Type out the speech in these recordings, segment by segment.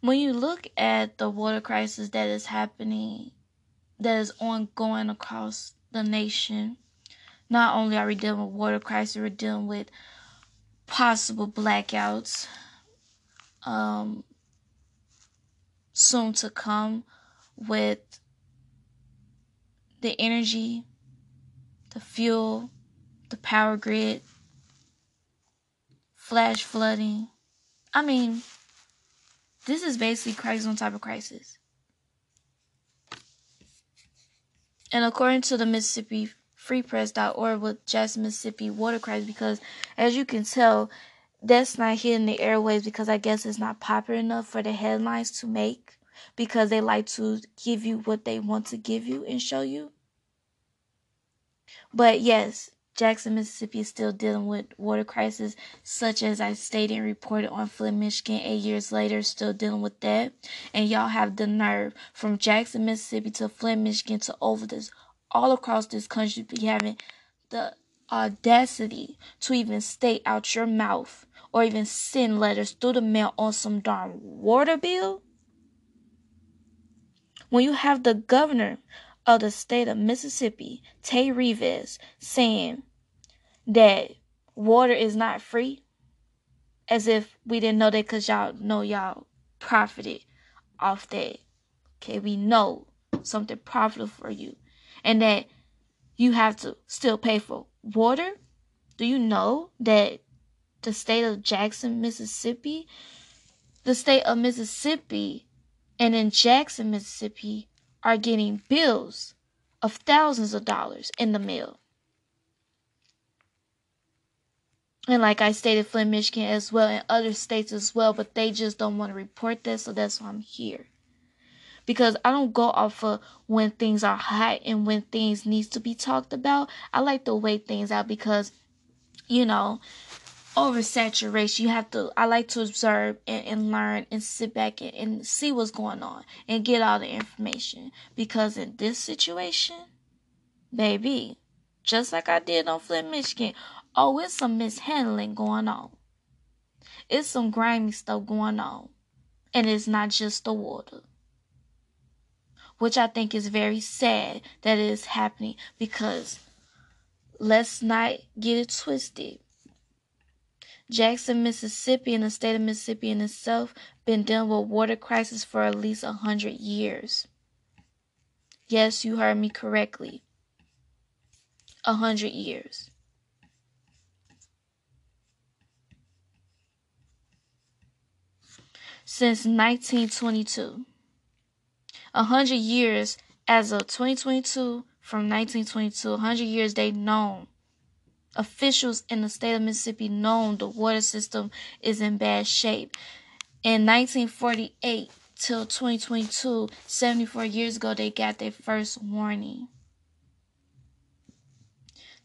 when you look at the water crisis that is happening, that is ongoing across the nation, not only are we dealing with water crisis, we're dealing with possible blackouts, um, soon to come with the energy, the fuel, the power grid, flash flooding. I mean, this is basically crisis on top of crisis. And according to the Mississippi Free freepress.org with Jackson, Mississippi water crisis, because as you can tell, that's not hitting the airwaves because I guess it's not popular enough for the headlines to make because they like to give you what they want to give you and show you. But yes, Jackson, Mississippi is still dealing with water crisis, such as I stated and reported on Flint, Michigan. Eight years later, still dealing with that. And y'all have the nerve from Jackson, Mississippi to Flint, Michigan to over this, all across this country, be having the audacity to even state out your mouth or even send letters through the mail on some darn water bill? When you have the governor of the state of Mississippi, Tate Reeves, saying that water is not free, as if we didn't know that because y'all know y'all profited off that. Okay, we know something profitable for you, and that you have to still pay for water. Do you know that the state of Jackson, Mississippi, the state of Mississippi, and in Jackson, Mississippi, are getting bills of thousands of dollars in the mail. And like I stated, Flint, Michigan as well, and other states as well, but they just don't want to report that, so that's why I'm here. Because I don't go off of when things are hot and when things needs to be talked about. I like to wait things out because, you know, oversaturation. You have to. I like to observe and, and learn and sit back and, and see what's going on and get all the information. Because in this situation, baby, just like I did on Flint, Michigan, oh, it's some mishandling going on. It's some grimy stuff going on, and it's not just the water. Which I think is very sad that it is happening because let's not get it twisted Jackson, Mississippi, and the state of Mississippi in itself been dealing with water crisis for at least a hundred years. Yes, you heard me correctly. A hundred years. Since 1922. A hundred years as of 2022 from 1922. A hundred years they known officials in the state of Mississippi know the water system is in bad shape. In 1948 till 2022, 74 years ago, they got their first warning.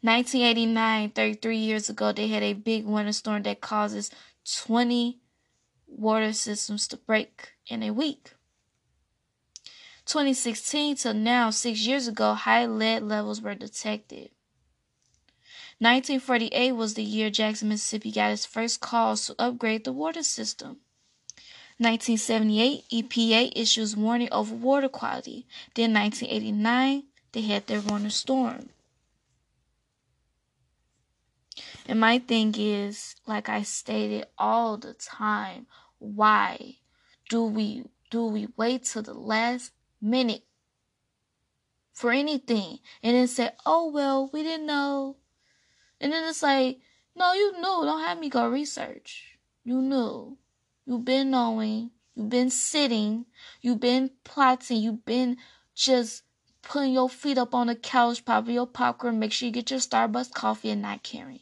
1989, 33 years ago, they had a big winter storm that causes 20 water systems to break in a week. 2016 till now, six years ago, high lead levels were detected. 1948 was the year Jackson, Mississippi got its first calls to upgrade the water system. 1978, EPA issues warning over water quality. Then 1989, they had their winter storm. And my thing is, like I stated all the time, why do we do we wait till the last minute for anything and then say, "Oh well, we didn't know and then it's like, no, you knew. Don't have me go research. You knew. You've been knowing. You've been sitting. You've been plotting. You've been just putting your feet up on the couch, popping your popcorn. Make sure you get your Starbucks coffee and not caring.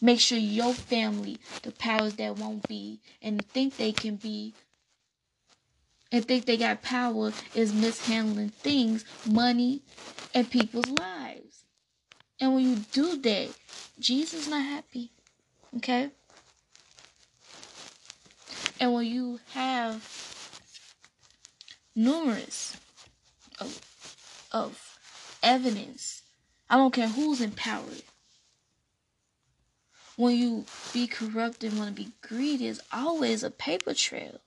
Make sure your family, the powers that won't be and think they can be and think they got power is mishandling things, money, and people's lives. And when you do that, Jesus not happy. Okay? And when you have numerous of, of evidence, I don't care who's in power. When you be corrupt and want to be greedy, is always a paper trail.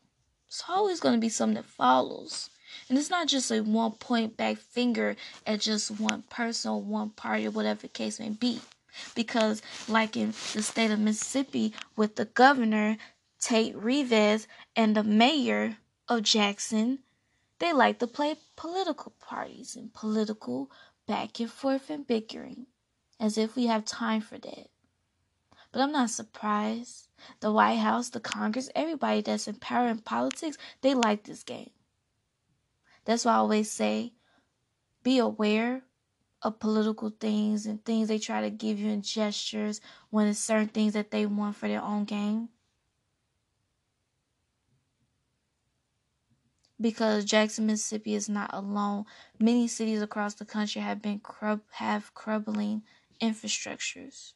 It's always going to be something that follows. And it's not just a one point back finger at just one person or one party or whatever the case may be. Because, like in the state of Mississippi, with the governor, Tate Reeves, and the mayor of Jackson, they like to play political parties and political back and forth and bickering, as if we have time for that. But I'm not surprised. The White House, the Congress, everybody that's in power in politics, they like this game. That's why I always say be aware of political things and things they try to give you in gestures when it's certain things that they want for their own game. Because Jackson, Mississippi is not alone. Many cities across the country have been crub have crumbling infrastructures.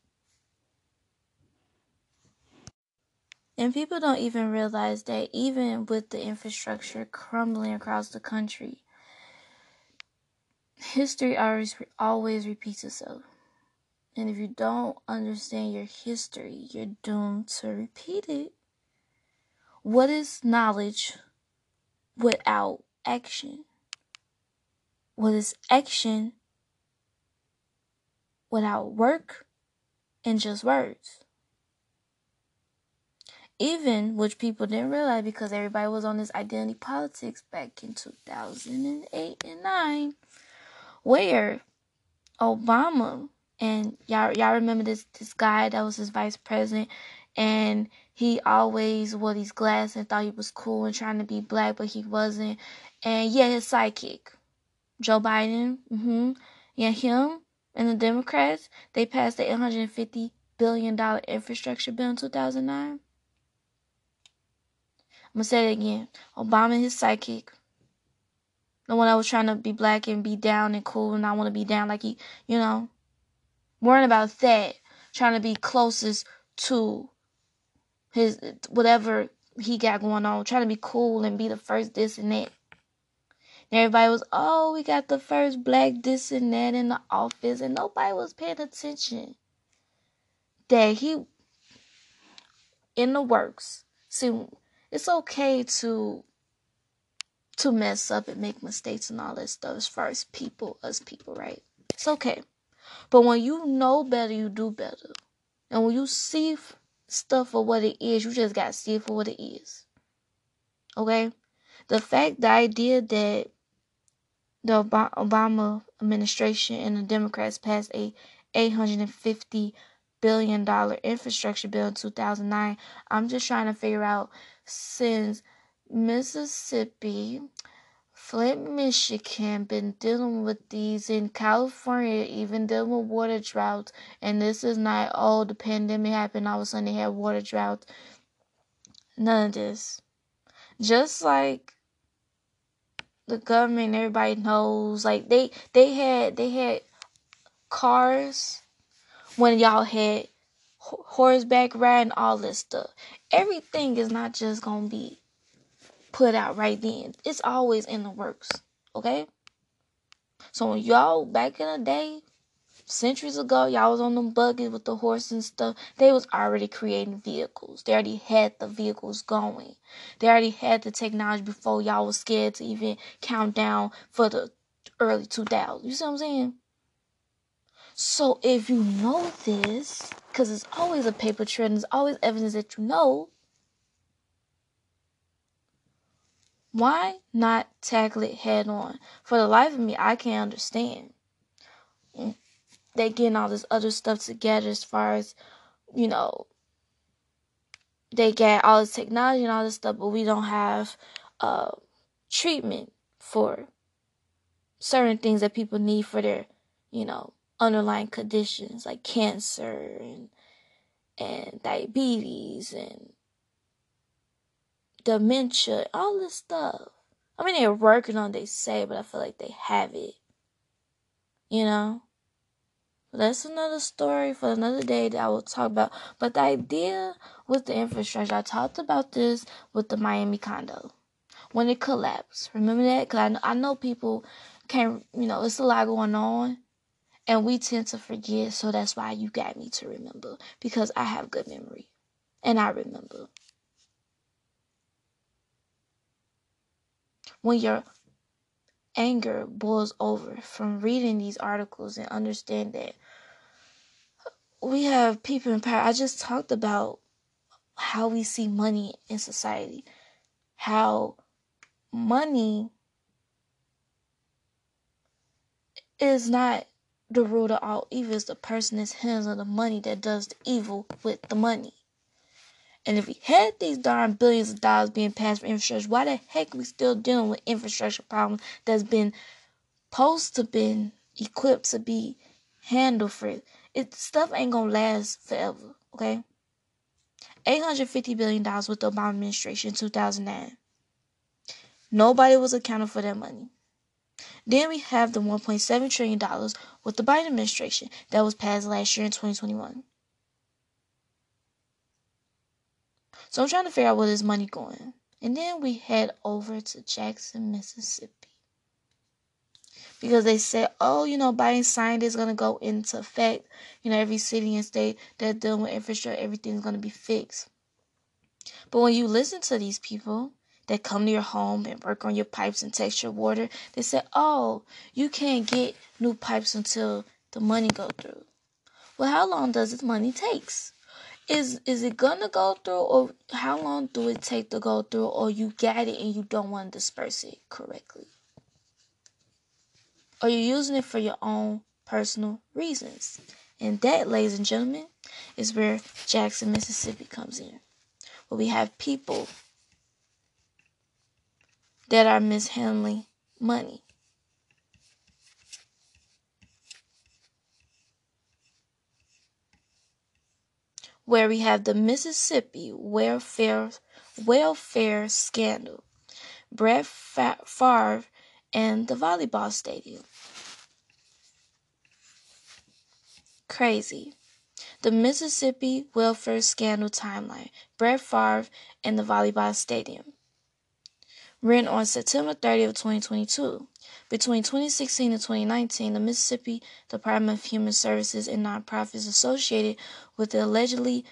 And people don't even realize that even with the infrastructure crumbling across the country, history always always repeats itself. And if you don't understand your history, you're doomed to repeat it. What is knowledge without action? What is action without work and just words? Even which people didn't realize because everybody was on this identity politics back in 2008 and 9 where Obama and y'all y'all remember this this guy that was his vice president? And he always wore these glasses and thought he was cool and trying to be black but he wasn't. And yeah his sidekick Joe Biden mm-hmm. Yeah him and the Democrats they passed the 850 billion dollar infrastructure bill in 2009 I'm gonna say it again. Obama and his psychic. The one that was trying to be black and be down and cool and I want to be down like he, you know. Worrying about that. Trying to be closest to his, whatever he got going on. Trying to be cool and be the first this and that. And everybody was, oh, we got the first black this and that in the office. And nobody was paying attention. That he, in the works. See, it's okay to to mess up and make mistakes and all that stuff as far as people as people, right? It's okay. But when you know better, you do better. And when you see stuff for what it is, you just got to see it for what it is. Okay? The fact, the idea that the Obama administration and the Democrats passed a 850 billion dollar infrastructure bill in 2009, I'm just trying to figure out since Mississippi, Flint, Michigan been dealing with these in California, even dealing with water droughts. And this is not, oh, the pandemic happened, all of a sudden they had water droughts. None of this. Just like the government, everybody knows, like they they had they had cars when y'all had horseback riding, all this stuff. Everything is not just gonna be put out right then. It's always in the works. Okay? So when y'all back in the day, centuries ago, y'all was on them buggies with the horse and stuff. They was already creating vehicles. They already had the vehicles going. They already had the technology before y'all was scared to even count down for the early 2000s. You see what I'm saying? So if you know this, because it's always a paper trail and there's always evidence that you know, why not tackle it head on? For the life of me, I can't understand. They getting all this other stuff together as far as, you know, they get all this technology and all this stuff, but we don't have uh, treatment for certain things that people need for their, you know, underlying conditions like cancer and and diabetes and dementia, all this stuff. I mean, they're working on, they say, but I feel like they have it. You know? But that's another story for another day that I will talk about. But the idea with the infrastructure, I talked about this with the Miami condo when it collapsed. Remember that? Because I know, I know people can't, you know, it's a lot going on. And we tend to forget, so that's why you got me to remember because I have good memory and I remember. when your anger boils over from reading these articles and understand that we have people in power. I just talked about how we see money in society, how money is not the root of all evil. It's the person that's handling the money that does the evil with the money. And if we had these darn billions of dollars being passed for infrastructure, why the heck we still dealing with infrastructure problems that's been supposed to been equipped to be handled for it stuff ain't gonna last forever, okay? $850 billion with the Obama administration in 2009. Nobody was accounted for that money. Then we have the $1.7 trillion with the Biden administration that was passed last year in 2021. So I'm trying to figure out where this money going. And then we head over to Jackson, Mississippi. Because they said, oh, you know, Biden signed is going to go into effect. You know, every city and state that dealing with infrastructure, everything's going to be fixed. But when you listen to these people, that come to your home and work on your pipes and test your water, they say, "Oh, you can't get new pipes until the money go through." Well, how long does this money takes? Is is it gonna go through, or how long do it take to go through, or you got it and you don't want to disperse it correctly? Or you're using it for your own personal reasons. And that, ladies and gentlemen, is where Jackson, Mississippi comes in. Where we have people that are mishandling money. Where we have the Mississippi welfare welfare scandal, Brett Favre and the volleyball stadium. Crazy. The Mississippi welfare scandal timeline, Brett Favre and the volleyball stadium written on September 30th, 2022. Between 2016 and 2019, the Mississippi Department of Human Services and nonprofits associated with the allegedly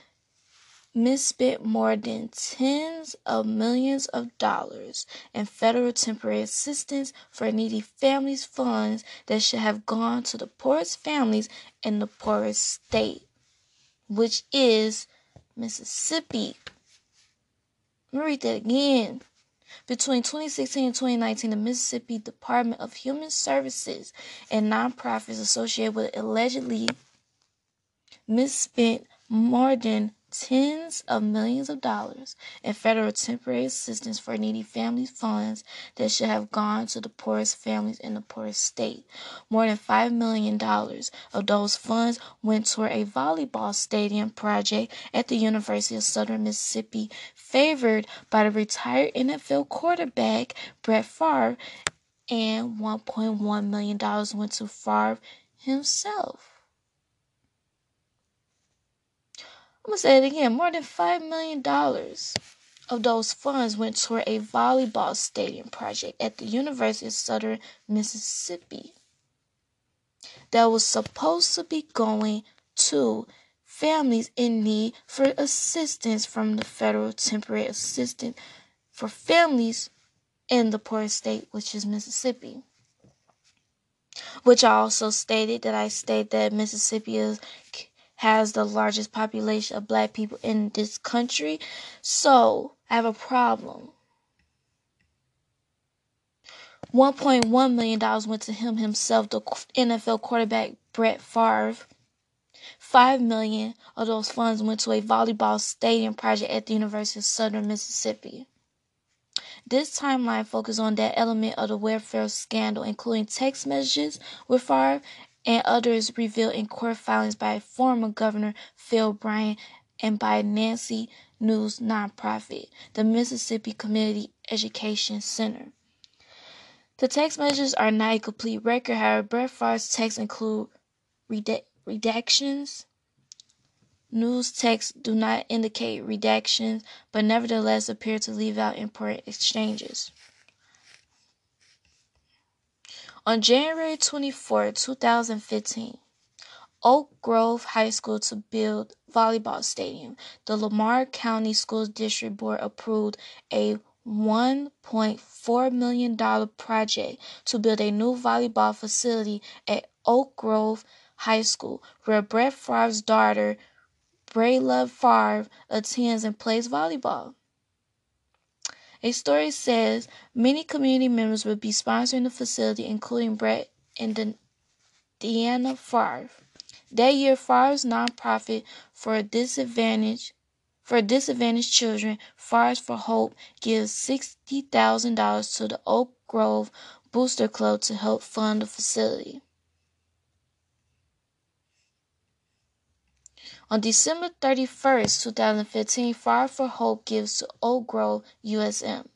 misspent more than tens of millions of dollars in federal temporary assistance for needy families funds that should have gone to the poorest families in the poorest state, which is Mississippi. Let me read that again. Between 2016 and 2019, the Mississippi Department of Human Services and nonprofits associated with allegedly misspent more than tens of millions of dollars in federal temporary assistance for needy families funds that should have gone to the poorest families in the poorest state. More than $5 million of those funds went toward a volleyball stadium project at the University of Southern Mississippi, favored by the retired NFL quarterback Brett Favre, and $1.1 million went to Favre himself. I'm going to say it again more than $5 million of those funds went toward a volleyball stadium project at the University of Southern Mississippi that was supposed to be going to families in need for assistance from the federal temporary assistance for families in the poorest state, which is Mississippi. Which I also stated that I state that Mississippi is has the largest population of black people in this country. So I have a problem. $1.1 million went to him himself, the NFL quarterback Brett Favre. Five million of those funds went to a volleyball stadium project at the University of Southern Mississippi. This timeline focuses on that element of the welfare scandal, including text messages with Favre and others revealed in court filings by former Governor Phil Bryant and by Nancy New's nonprofit, the Mississippi Community Education Center. The text messages are not a complete record, however, Brett Favre's texts include redactions. New's texts do not indicate redactions, but nevertheless appear to leave out important exchanges. On January 24, 2015, Oak Grove High School to build volleyball stadium. The Lamar County Schools District Board approved a $1.4 million project to build a new volleyball facility at Oak Grove High School, where Brett Favre's daughter, Breleigh Favre, attends and plays volleyball. A story says many community members will be sponsoring the facility, including Brett and Deanna Favre. That year, Favre's nonprofit for disadvantaged for disadvantaged children, Favre for Hope gives $60,000 to the Oak Grove Booster Club to help fund the facility. On December 31, 2015, Favre for Hope gives to Oak Grove USM.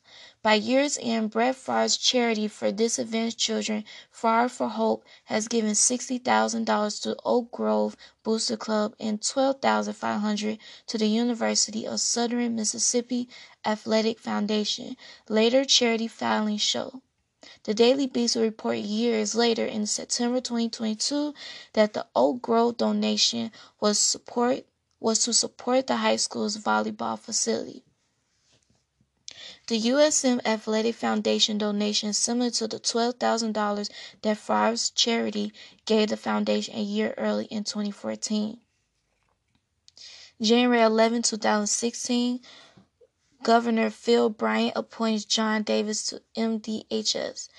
By year's end, Brett Favre's charity for disadvantaged children, Favre for Hope, has given $60,000 to Oak Grove Booster Club and $12,500 to the University of Southern Mississippi Athletic Foundation. Later charity filings show. The Daily Beast will report years later in September 2022 that the Oak Grove donation was support was to support the high school's volleyball facility. The USM Athletic Foundation donation is similar to the $12,000 that Favre's charity gave the foundation a year early in 2014. January 11, 2016, Governor Phil Bryant appoints John Davis to MDHS.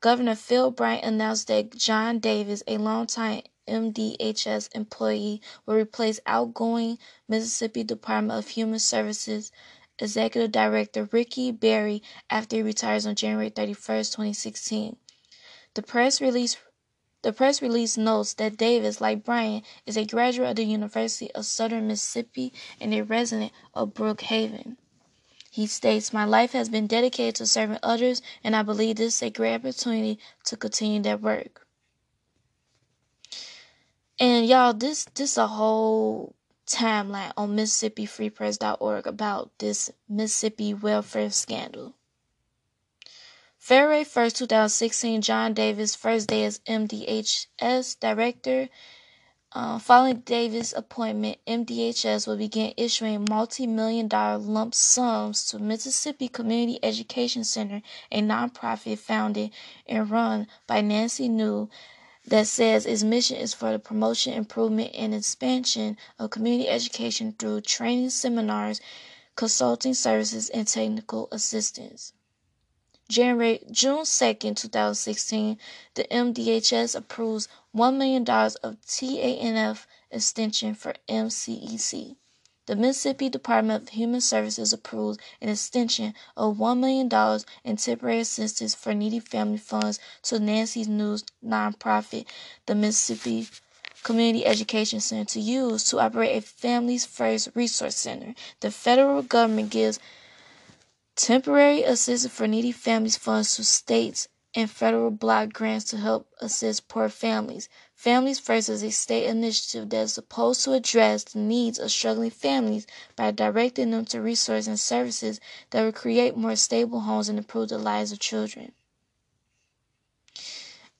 Governor Phil Bryant announced that John Davis, a longtime MDHS employee, will replace outgoing Mississippi Department of Human Services Executive Director Ricky Berry after he retires on January 31, 2016. The press release the press release notes that Davis, like Bryant, is a graduate of the University of Southern Mississippi and a resident of Brookhaven. He states, My life has been dedicated to serving others, and I believe this is a great opportunity to continue that work. And y'all, this this a whole timeline on MississippiFreePress.org about this Mississippi welfare scandal. February 1st, 2016, John Davis' first day as MDHS director. Uh, following Davis' appointment, MDHS will begin issuing multi million dollar lump sums to Mississippi Community Education Center, a nonprofit founded and run by Nancy New that says its mission is for the promotion, improvement, and expansion of community education through training seminars, consulting services, and technical assistance. January, June 2nd, 2016, the MDHS approves $1 million of TANF extension for MCEC. The Mississippi Department of Human Services approved an extension of $1 million in temporary assistance for needy family funds to Nancy's News nonprofit, the Mississippi Community Education Center, to use to operate a Families First Resource Center. The federal government gives temporary assistance for needy families funds to states and federal block grants to help assist poor families. Families First is a state initiative that is supposed to address the needs of struggling families by directing them to resources and services that will create more stable homes and improve the lives of children.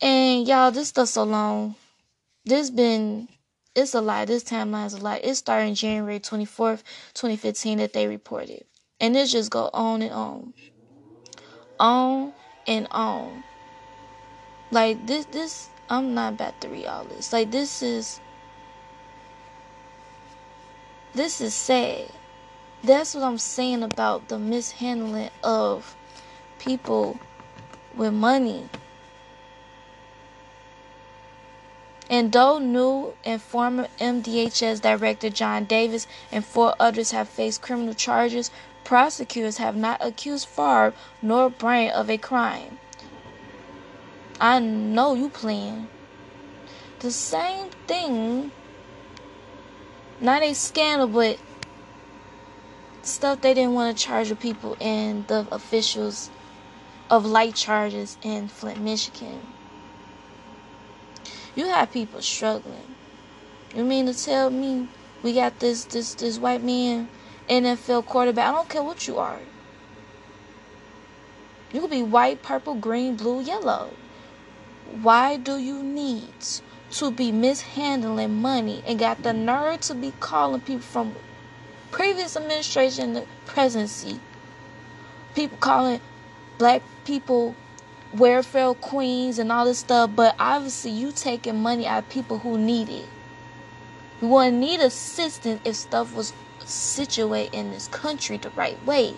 And y'all, this stuff so long. This been it's a lie. This timeline is a lie. It started January 24th, 2015 that they reported. And this just go on and on. On and on. Like this this I'm not about to read all this. Like this is this is sad. That's what I'm saying about the mishandling of people with money. And though new and former MDHS Director John Davis and four others have faced criminal charges, prosecutors have not accused Favre nor Bryant of a crime. I know you playing. The same thing. Not a scandal, but stuff they didn't want to charge the people and the officials of light charges in Flint, Michigan. You have people struggling. You mean to tell me we got this this this white man NFL quarterback? I don't care what you are. You could be white, purple, green, blue, yellow. Why do you need to be mishandling money and got the nerve to be calling people from previous administration the presidency people calling black people welfare queens and all this stuff, but obviously you taking money out of people who need it. You wouldn't need assistance if stuff was situated in this country the right way.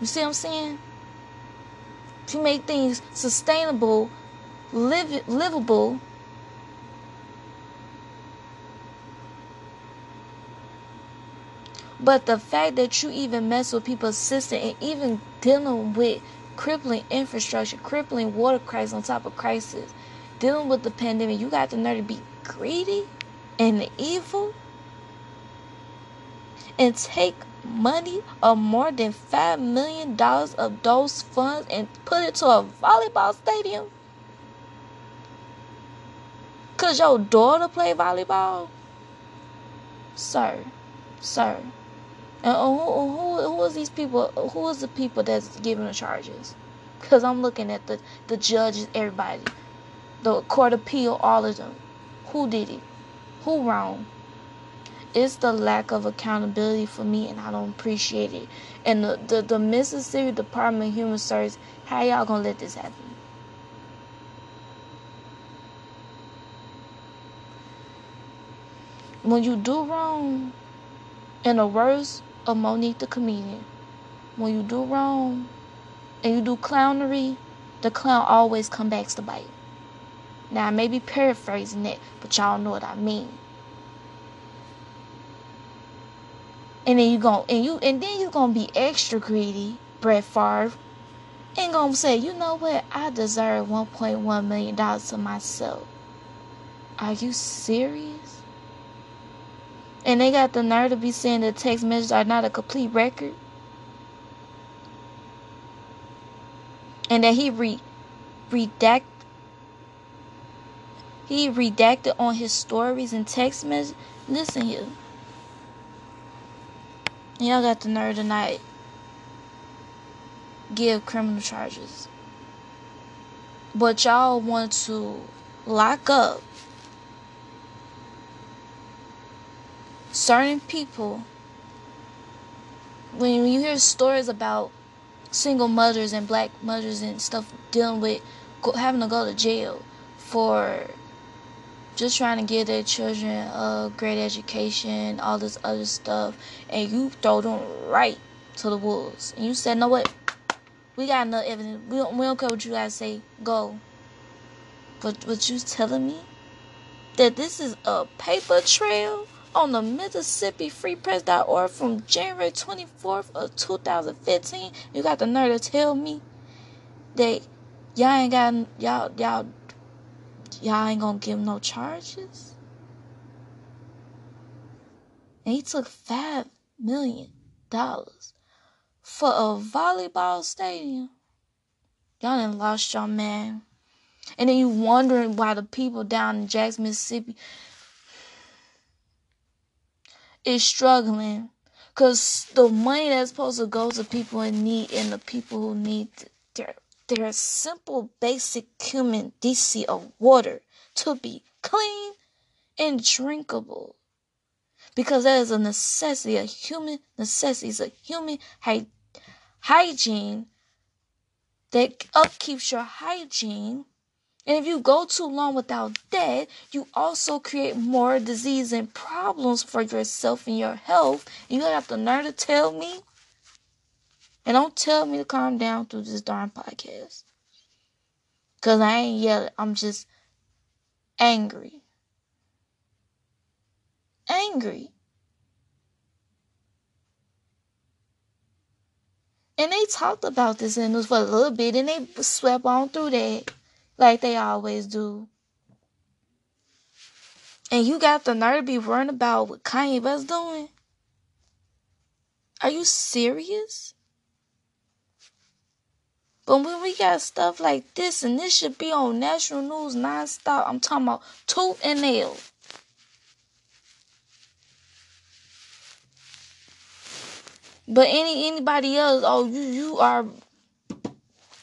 You see what I'm saying? If you make things sustainable, live, livable, But the fact that you even mess with people's system and even dealing with crippling infrastructure, crippling water crisis on top of crisis, dealing with the pandemic, you got the nerve to be greedy and evil and take money of more than five million dollars of those funds and put it to a volleyball stadium? Cause your daughter play volleyball? Sir, sir. And who, who, who is these people? Who is the people that's giving the charges? Because I'm looking at the, the judges, everybody. The court appeal, all of them. Who did it? Who wrong? It's the lack of accountability for me, and I don't appreciate it. And the, the, the Mississippi Department of Human Services, how y'all gonna let this happen? When you do wrong, in the worst of Mo'Nique the comedian, when you do wrong and you do clownery, the clown always come back to bite. Now I may be paraphrasing it, but y'all know what I mean. And then you go and you and then you gonna be extra greedy, Brett Favre, and gonna say, you know what, I deserve one point one million dollars to myself. Are you serious? And they got the nerve to be saying that text messages are not a complete record. And that he re redact he redacted on his stories and text messages. Listen here. Y'all got the nerve tonight. Give criminal charges. But y'all want to lock up certain people when you hear stories about single mothers and black mothers and stuff dealing with having to go to jail for just trying to give their children a great education, all this other stuff, and you throw them right to the wolves. And you said, "No, what? We got enough evidence. We don't, we don't care what you guys say. Go." But what you telling me that this is a paper trail on the Mississippi Free Press.org from January 24th of 2015. You got the nerve to tell me that y'all ain't got y'all y'all y'all ain't gonna give no charges. And he took five million dollars for a volleyball stadium. Y'all done lost your man. And then you wondering why the people down in Jackson, Mississippi is struggling because the money that's supposed to go to people in need and the people who need their their simple basic human decency of water to be clean and drinkable because that is a necessity a human necessity is a human hy- hygiene that upkeeps your hygiene and if you go too long without that, you also create more disease and problems for yourself and your health. You have the nerve to tell me. And don't tell me to calm down through this darn podcast. Because I ain't yelling. I'm just angry. Angry. And they talked about this in news for a little bit and they swept on through that like they always do. And you got the nerve to be worrying about what Kanye West doing? Are you serious? But when we got stuff like this, and this should be on national news nonstop, I'm talking about tooth and nail. But any anybody else, oh you you are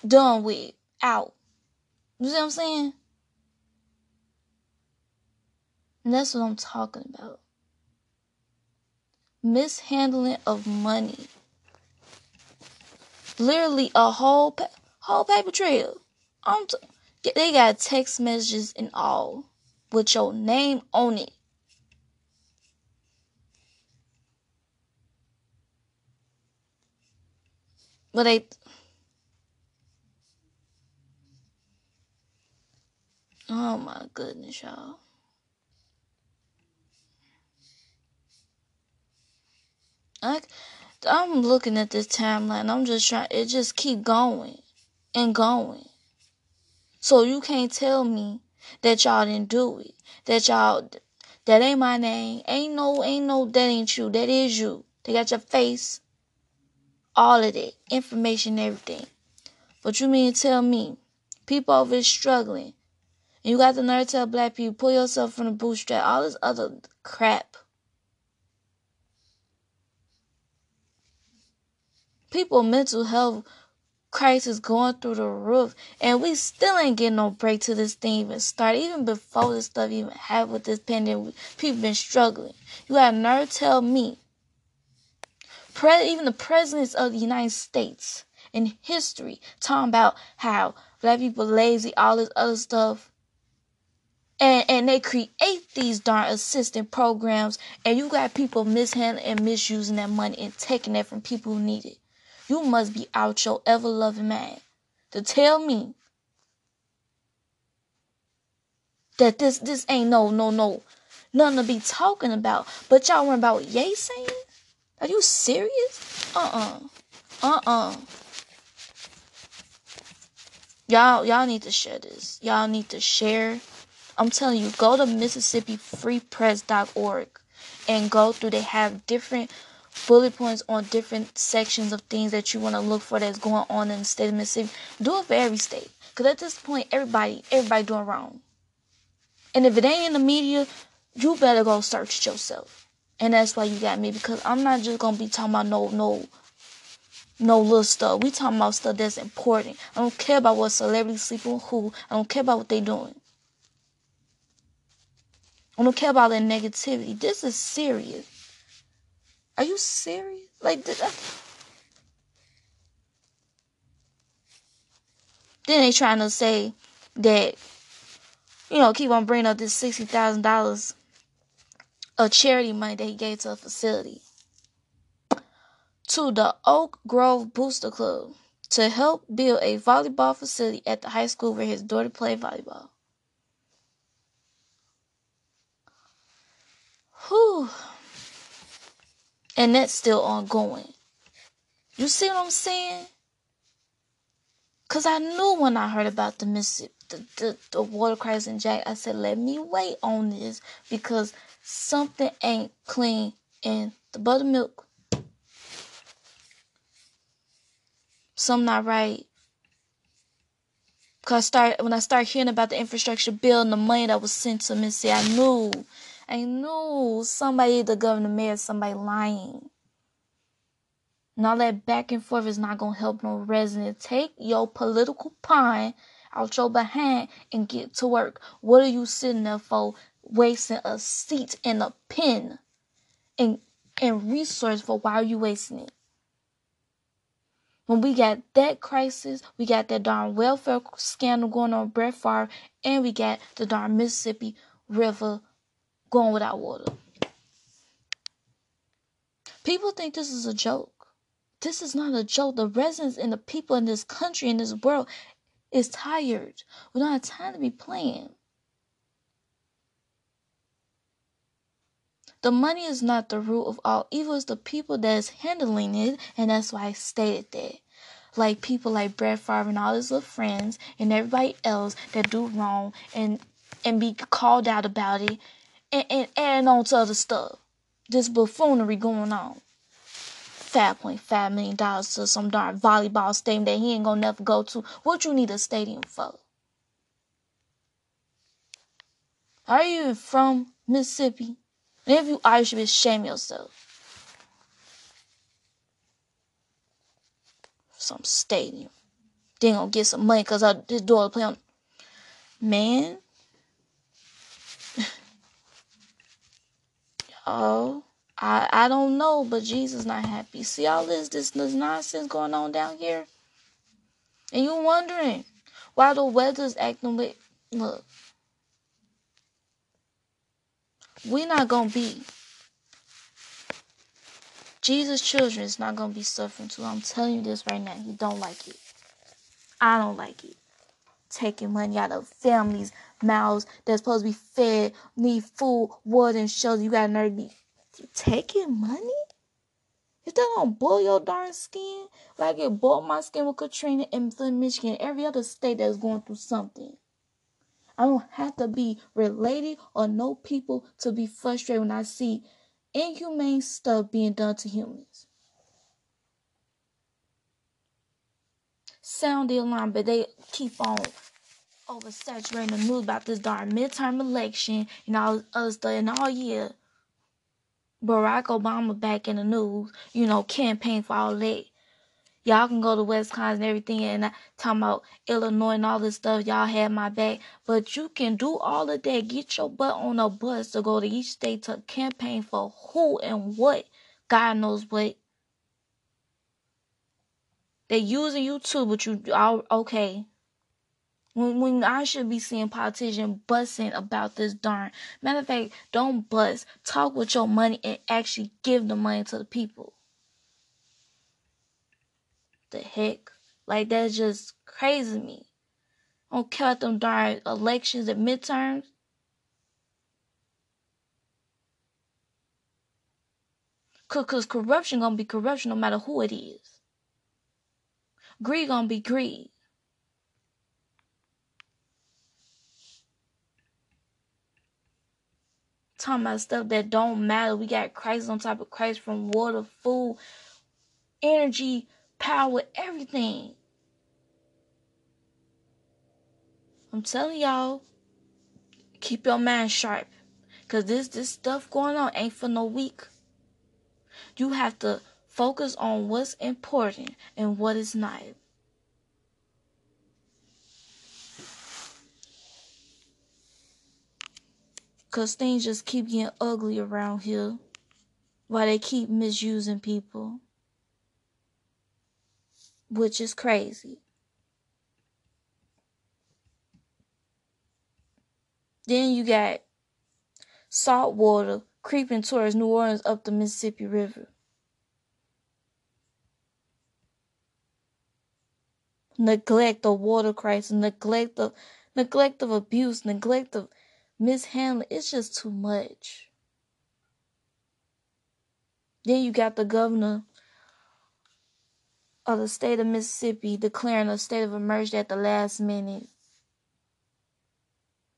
done with out. You see what I'm saying? And that's what I'm talking about. Mishandling of money. Literally a whole pa- whole paper trail. I'm t- they got text messages and all with your name on it. But they Oh my goodness, y'all. I, I'm looking at this timeline. I'm just trying. It just keep going and going. So you can't tell me that y'all didn't do it. That y'all that ain't my name. Ain't no ain't no that ain't you. That is you. They got your face. All of it. Information, everything. But you mean to tell me people over here struggling. And you got the nerve to tell black people, pull yourself from the bootstrap, all this other crap. People mental health crisis going through the roof, and we still ain't getting no break to this thing even start. Even before this stuff even happened with this pandemic, people been struggling. You got nerve tell me, pre- even the presidents of the United States in history talking about how black people lazy, all this other stuff. And, and they create these darn assistant programs, and you got people mishandling and misusing that money and taking it from people who need it. You must be out your ever loving man to tell me that this this ain't no no no nothing to be talking about. But y'all worry about Ye saying? Are you serious? Uh uh-uh. uh. Uh-uh. Y'all y'all need to share this. Y'all need to share. I'm telling you, go to MississippiFreePress.org and go through. They have different bullet points on different sections of things that you want to look for that's going on in the state of Mississippi. Do it for every state. Because at this point, everybody, everybody doing wrong. And if it ain't in the media, you better go search yourself. And that's why you got me. Because I'm not just going to be talking about no, no, no little stuff. We talking about stuff that's important. I don't care about what celebrities sleeping with who. I don't care about what they doing. I don't care about their negativity. This is serious. Are you serious? Like, did I... then they trying to say that, you know, keep on bringing up this sixty thousand dollars of charity money that he gave to a facility to the Oak Grove Booster Club to help build a volleyball facility at the high school where his daughter played volleyball. Whew and that's still ongoing. You see what I'm saying? Cause I knew when I heard about the Mississippi, the, the, the water crisis in Jack, I said, let me wait on this because something ain't clean in the buttermilk. Something not right. Cause I start when I start hearing about the infrastructure bill and the money that was sent to Mississippi, I knew I knew somebody, the governor, mayor, somebody lying. And all that back and forth is not gonna help no resident. Take your political pine out your behind and get to work. What are you sitting there for? Wasting a seat and a pen and and resource for why are you wasting it? When we got that crisis, we got that darn welfare scandal going on Brett Favre, and we got the darn Mississippi River going without water. People think this is a joke. This is not a joke. The residents and the people in this country, in this world, is tired. We don't have time to be playing. The money is not the root of all evil, it's the people that is handling it, and that's why I stated that. Like people like Brad Favre and all his little friends and everybody else that do wrong and and be called out about it and, and adding on to other stuff. This buffoonery going on. $5.5 million to some darn volleyball stadium that he ain't gonna never go to. What you need a stadium for? Are you from Mississippi? And if you are, you should be ashamed yourself. Some stadium. Then gonna get some money because this daughter play on. Man, Oh, I I don't know, but Jesus not happy. See all this this, this nonsense going on down here, and you wondering why the weather's acting like look. We not gonna be. Jesus' children is not gonna be suffering too. I'm telling you this right now. You don't like it. I don't like it. Taking money out of families' mouths that's supposed to be fed, need food, water, and shelter. You got nerve be taking money? If that don't boil your darn skin, like it boiled my skin with Katrina and Flint, Michigan, every other state that's going through something. I don't have to be related or know people to be frustrated when I see inhumane stuff being done to humans. Sound the alarm, but they keep on oversaturating the news about this darn midterm election and all stuff. And all year, Barack Obama back in the news, you know, campaign for all that. Y'all can go to Wisconsin and everything and talking about Illinois and all this stuff. Y'all have my back. But you can do all of that. Get your butt on a bus to go to each state to campaign for who and what. God knows what. They're using you too, but you all okay. When, when I should be seeing politicians busting about this darn. Matter of fact, don't bust. Talk with your money and actually give the money to the people the heck? Like that's just crazy to me. I don't care about them darn elections and midterms. Cause, Cause corruption gonna be corruption no matter who it is. Greed gonna be greed. Talking about stuff that don't matter. We got crisis on top of crisis from water, food, energy, power, everything. I'm telling y'all, keep your mind sharp. Cause this this stuff going on ain't for no weak. You have to focus on what's important and what is not. Cause things just keep getting ugly around here. While they keep misusing people which is crazy. Then you got salt water creeping towards New Orleans up the Mississippi River. Neglect of water crisis, neglect of neglect of abuse, neglect of mishandling. It's just too much. Then you got the governor of the state of Mississippi declaring a state of emergency at the last minute.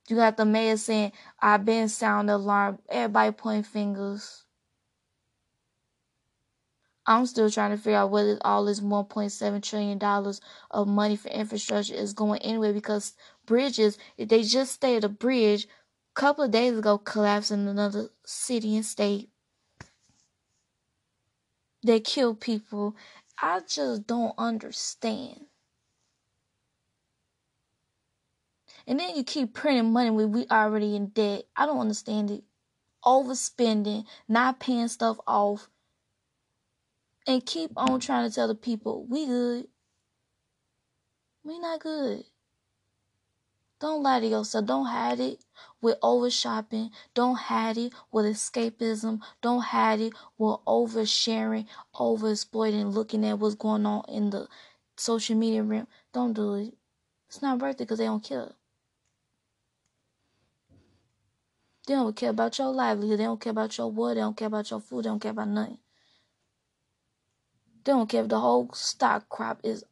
You got the mayor saying, I've been sound alarm. Everybody pointing fingers. I'm still trying to figure out whether all this $1.7 trillion of money for infrastructure is going anywhere because bridges, if they just stay at a bridge, couple of days ago collapsed in another city and state. They killed people I just don't understand. And then you keep printing money when we already in debt. I don't understand it. Overspending, not paying stuff off, and keep on trying to tell the people we good. We not good. Don't lie to yourself. Don't hide it with over shopping. Don't hide it with escapism. Don't hide it with oversharing, over exploiting, looking at what's going on in the social media realm. Don't do it. It's not worth it because they don't care. They don't care about your livelihood. They don't care about your water. They don't care about your food. They don't care about nothing. They don't care if the whole stock crop is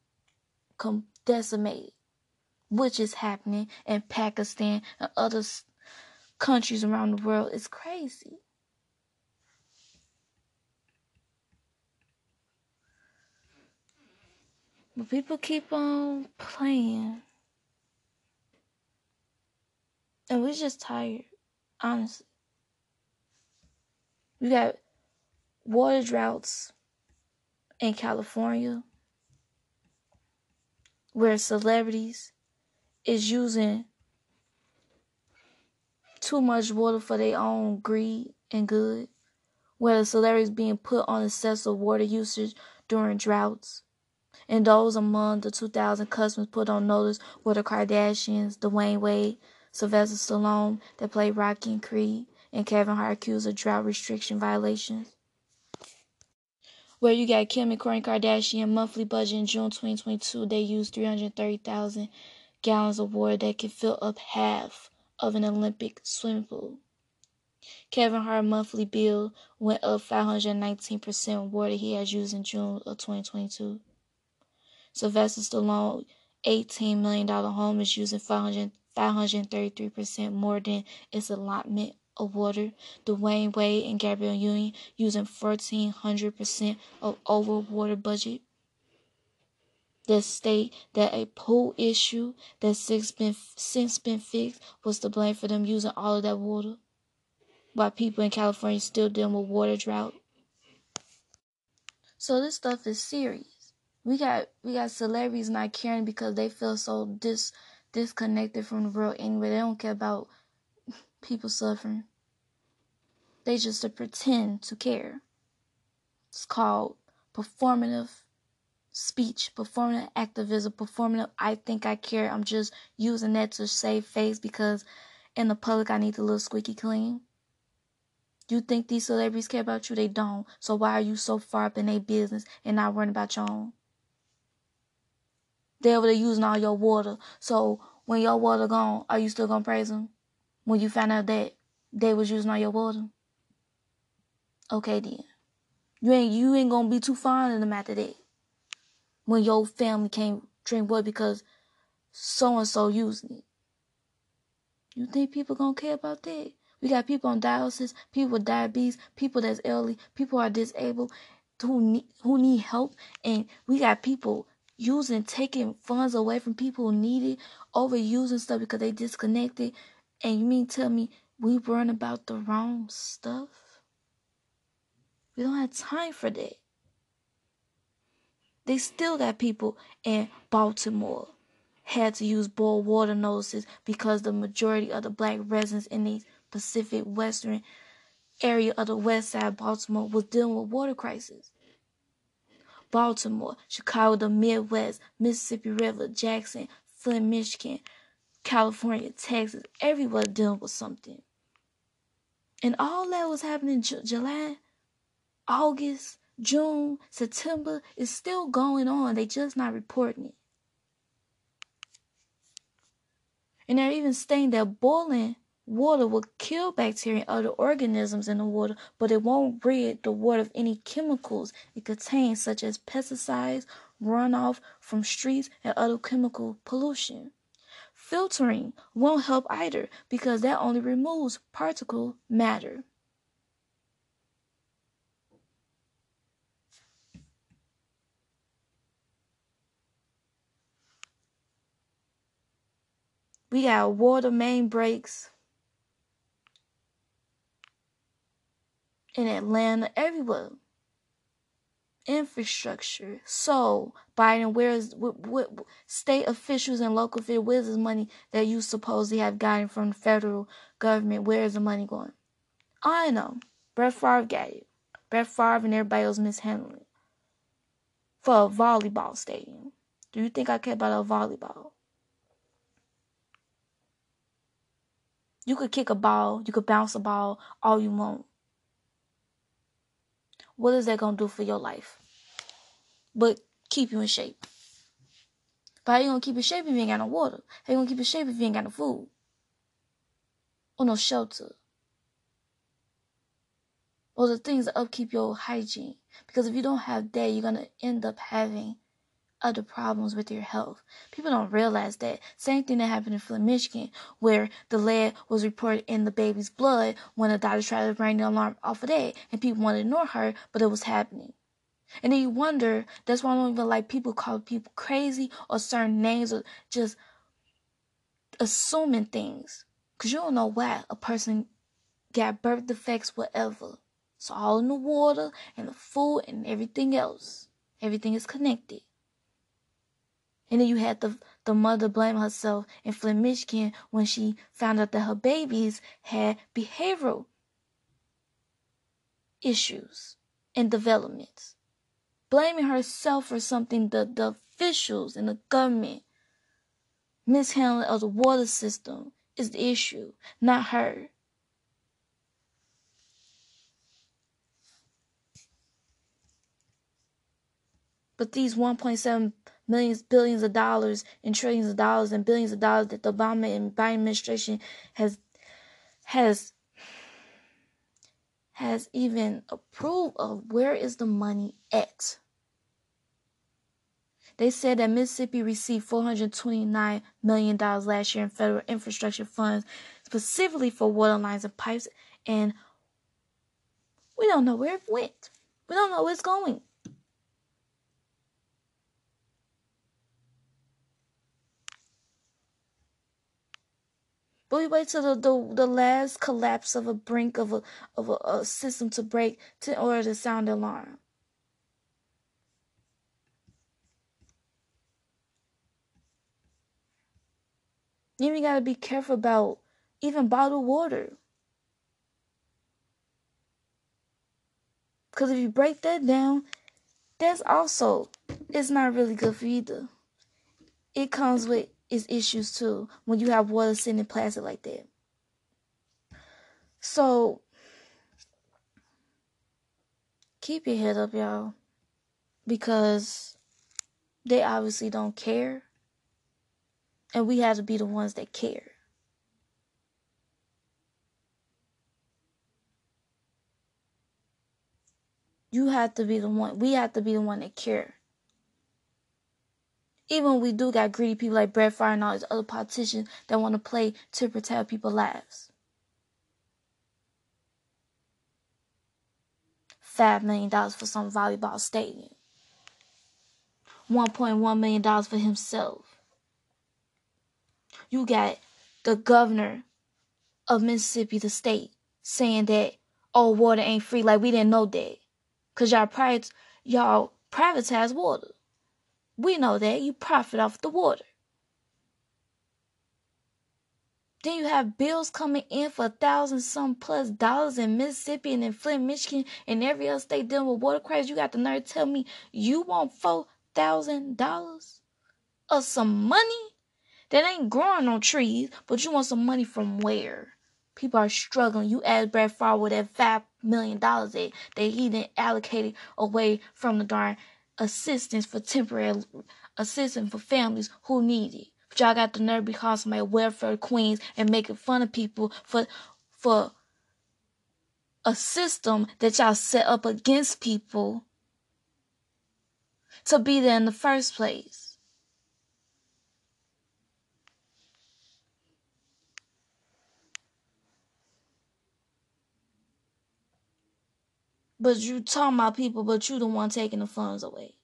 decimated which is happening in Pakistan and other countries around the world is crazy. But people keep on playing. And we're just tired, honestly. We got water droughts in California where celebrities is using too much water for their own greed and good where the celebrities being put on excessive water usage during droughts. And those among the 2,000 customers put on notice were the Kardashians, Dwyane Wade, Sylvester Stallone that played Rocky and Creed, and Kevin Hart accused of drought restriction violations. Where you got Kim and Kourtney Kardashian monthly budget in June 2022, they used 330,000 gallons of water that could fill up half of an Olympic swimming pool. Kevin Hart's monthly bill went up 519% water he has used in June of 2022. Sylvester Stallone $18 million home is using 500, 533% more than its allotment of water. Dwyane Wade and Gabrielle Union using 1400% of over water budget. That state that a pool issue that since been, since been fixed was to blame for them using all of that water. While people in California still dealing with water drought. So this stuff is serious. We got we got celebrities not caring because they feel so dis disconnected from the world anyway. They don't care about people suffering. They just to pretend to care. It's called performative speech, performative activism, performative I think I care. I'm just using that to save face because in the public I need to look squeaky clean. You think these celebrities care about you? They don't. So why are you so far up in their business and not worrying about your own? They over there using all your water. So when your water gone, are you still gonna praise them? When you find out that they was using all your water? Okay then. You ain't you ain't gonna be too fond of them after that. When your family can't drink water because so and so using it. You think people gonna care about that? We got people on dialysis, people with diabetes, people that's elderly, people are disabled, who need who need help, and we got people using taking funds away from people who need it, overusing stuff because they disconnected. And you mean tell me we worrying about the wrong stuff? We don't have time for that. They still got people in Baltimore had to use boiled water notices because the majority of the black residents in the Pacific Western area of the west side of Baltimore was dealing with water crisis. Baltimore, Chicago, the Midwest, Mississippi River, Jackson, Flint, Michigan, California, Texas, everywhere dealing with something. And all that was happening July, August, June, September is still going on. They just not reporting it. And they're even saying that boiling Water will kill bacteria and other organisms in the water, but it won't rid the water of any chemicals it contains, such as pesticides, runoff from streets, and other chemical pollution. Filtering won't help either because that only removes particle matter. We got water main breaks in Atlanta, everywhere. Infrastructure. So, Biden, where's what, what state officials and local officials, where's the money that you supposedly have gotten from the federal government? Where is the money going? I know. Brett Favre got it. Brett Favre and everybody else mishandling. For a volleyball stadium. Do you think I care about a volleyball? You could kick a ball, you could bounce a ball all you want what is that gonna do for your life? But keep you in shape. But how you gonna keep in shape if you ain't got no water? How you gonna keep in shape if you ain't got no food? Or no shelter? Or the things that upkeep your hygiene. Because if you don't have that, you're gonna end up having other problems with your health. People don't realize that. Same thing that happened in Flint, Michigan, where the lead was reported in the baby's blood when the doctor tried to ring the alarm off of that, and people wanted to ignore her, but it was happening. And then you wonder, that's why I don't even like people call people crazy or certain names or just assuming things. Because you don't know why a person got birth defects, whatever. It's all in the water and the food and everything else. Everything is connected. And then you had the the mother blame herself in Flint, Michigan when she found out that her babies had behavioral issues and developments. Blaming herself for something the, the officials and the government mishandling of the water system is the issue, not her. But these 1.7 millions, billions of dollars, and trillions of dollars, and billions of dollars that the Obama and Biden administration has has has even approved of, where is the money at? They said that Mississippi received $429 million last year in federal infrastructure funds, specifically for water lines and pipes, and we don't know where it went. We don't know where it's going. But we wait till the, the, the last collapse of a brink of a of a, a system to break to, order to sound alarm. You even gotta be careful about even bottled water. Because if you break that down, that's also it's not really good for either. It comes with is issues too when you have water sitting in plastic like that. So keep your head up, y'all, because they obviously don't care, and we have to be the ones that care. You have to be the one. We have to be the one that care. Even we do got greedy people like Brett Favre and all these other politicians that want to play to protect people's lives. Five million dollars for some volleyball stadium. $1.1 million for himself. You got the governor of Mississippi, the state, saying that, oh, water ain't free. Like, we didn't know that. Because y'all, pri- y'all privatize water. We know that you profit off the water. Then you have bills coming in for a thousand some plus dollars in Mississippi and in Flint, Michigan, and every other state dealing with water crisis. You got the nerve to tell me you want four thousand dollars of some money that ain't growing on trees, but you want some money from where? People are struggling. You ask Brad with that five million dollars that, that he didn't allocate away from the darn assistance for temporary assistance for families who need it. But y'all got the nerve to call somebody welfare queens and making fun of people for for a system that y'all set up against people to be there in the first place. But you talking about people, but you the one taking the funds away.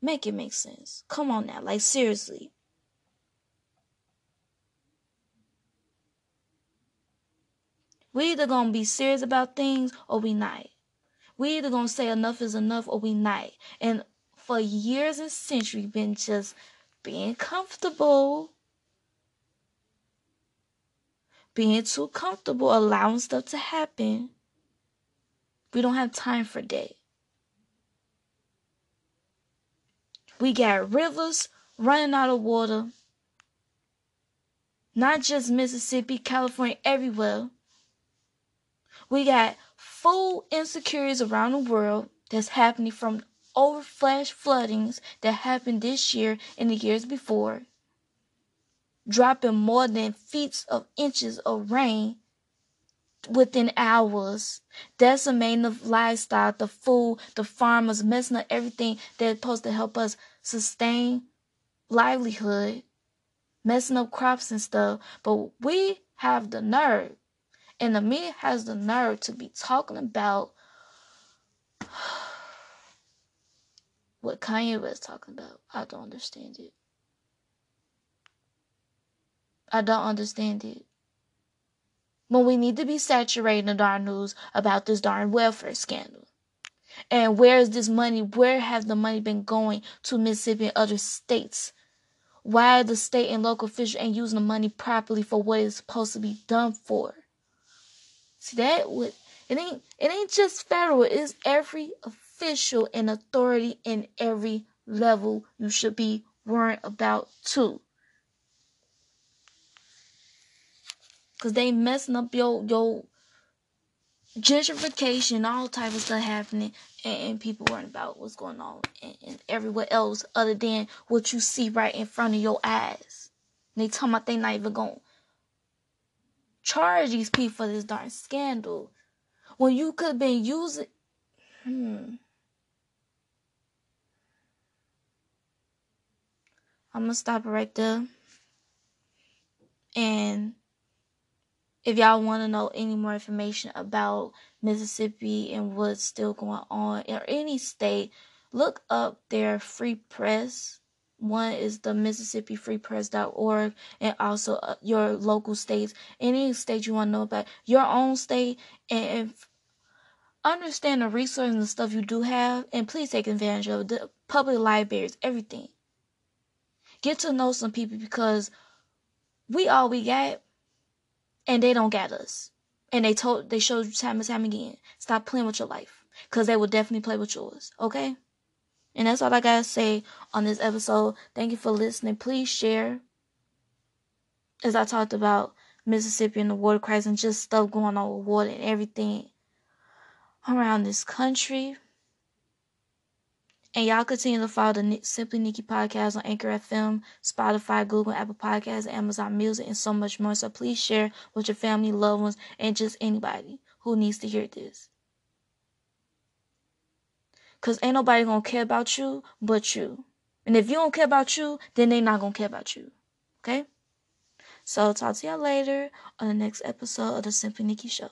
Make it make sense. Come on now, like seriously. We either gonna be serious about things or we not. We either gonna say enough is enough or we not. And for years and centuries been just being comfortable. Being too comfortable, allowing stuff to happen. We don't have time for that. We got rivers running out of water. Not just Mississippi, California, everywhere. We got food insecurities around the world that's happening from over flash floodings that happened this year and the years before. Dropping more than feet of inches of rain within hours, decimating the lifestyle, the food, the farmers, messing up everything that's supposed to help us sustain livelihood, messing up crops and stuff. But we have the nerve, and the media has the nerve to be talking about what Kanye was talking about. I don't understand it. I don't understand it when we need to be saturating the darn news about this darn welfare scandal. And where is this money? Where has the money been going to Mississippi and other states? Why the state and local officials ain't using the money properly for what it's supposed to be done for? See that would It ain't it ain't just federal, it's every official and authority in every level you should be worrying about too. Cause they messing up your your gentrification, all type of stuff happening, and, and people worrying about what's going on and, and, everywhere else other than what you see right in front of your eyes. And they talking about they not even gonna charge these people for this darn scandal when you could have been using. Hmm. I'm gonna stop it right there. And if y'all want to know any more information about Mississippi and what's still going on in any state, look up their free press. One is the Mississippi Free Press.org and also uh, your local states. Any state you want to know about your own state and understand the resources and stuff you do have and please take advantage of the public libraries, everything. Get to know some people because we all we got and they don't get us. And they told they showed you time and time again. Stop playing with your life. Cause they will definitely play with yours. Okay? And that's all I gotta say on this episode. Thank you for listening. Please share. As I talked about Mississippi and the water crisis and just stuff going on with water and everything around this country. And y'all continue to follow the Simply Nikki podcast on Anchor FM, Spotify, Google, Apple Podcasts, Amazon Music, and so much more. So please share with your family, loved ones, and just anybody who needs to hear this. Cause ain't nobody gonna care about you but you. And if you don't care about you, then they not gonna care about you. Okay? So talk to y'all later on the next episode of the Simply Nikki Show.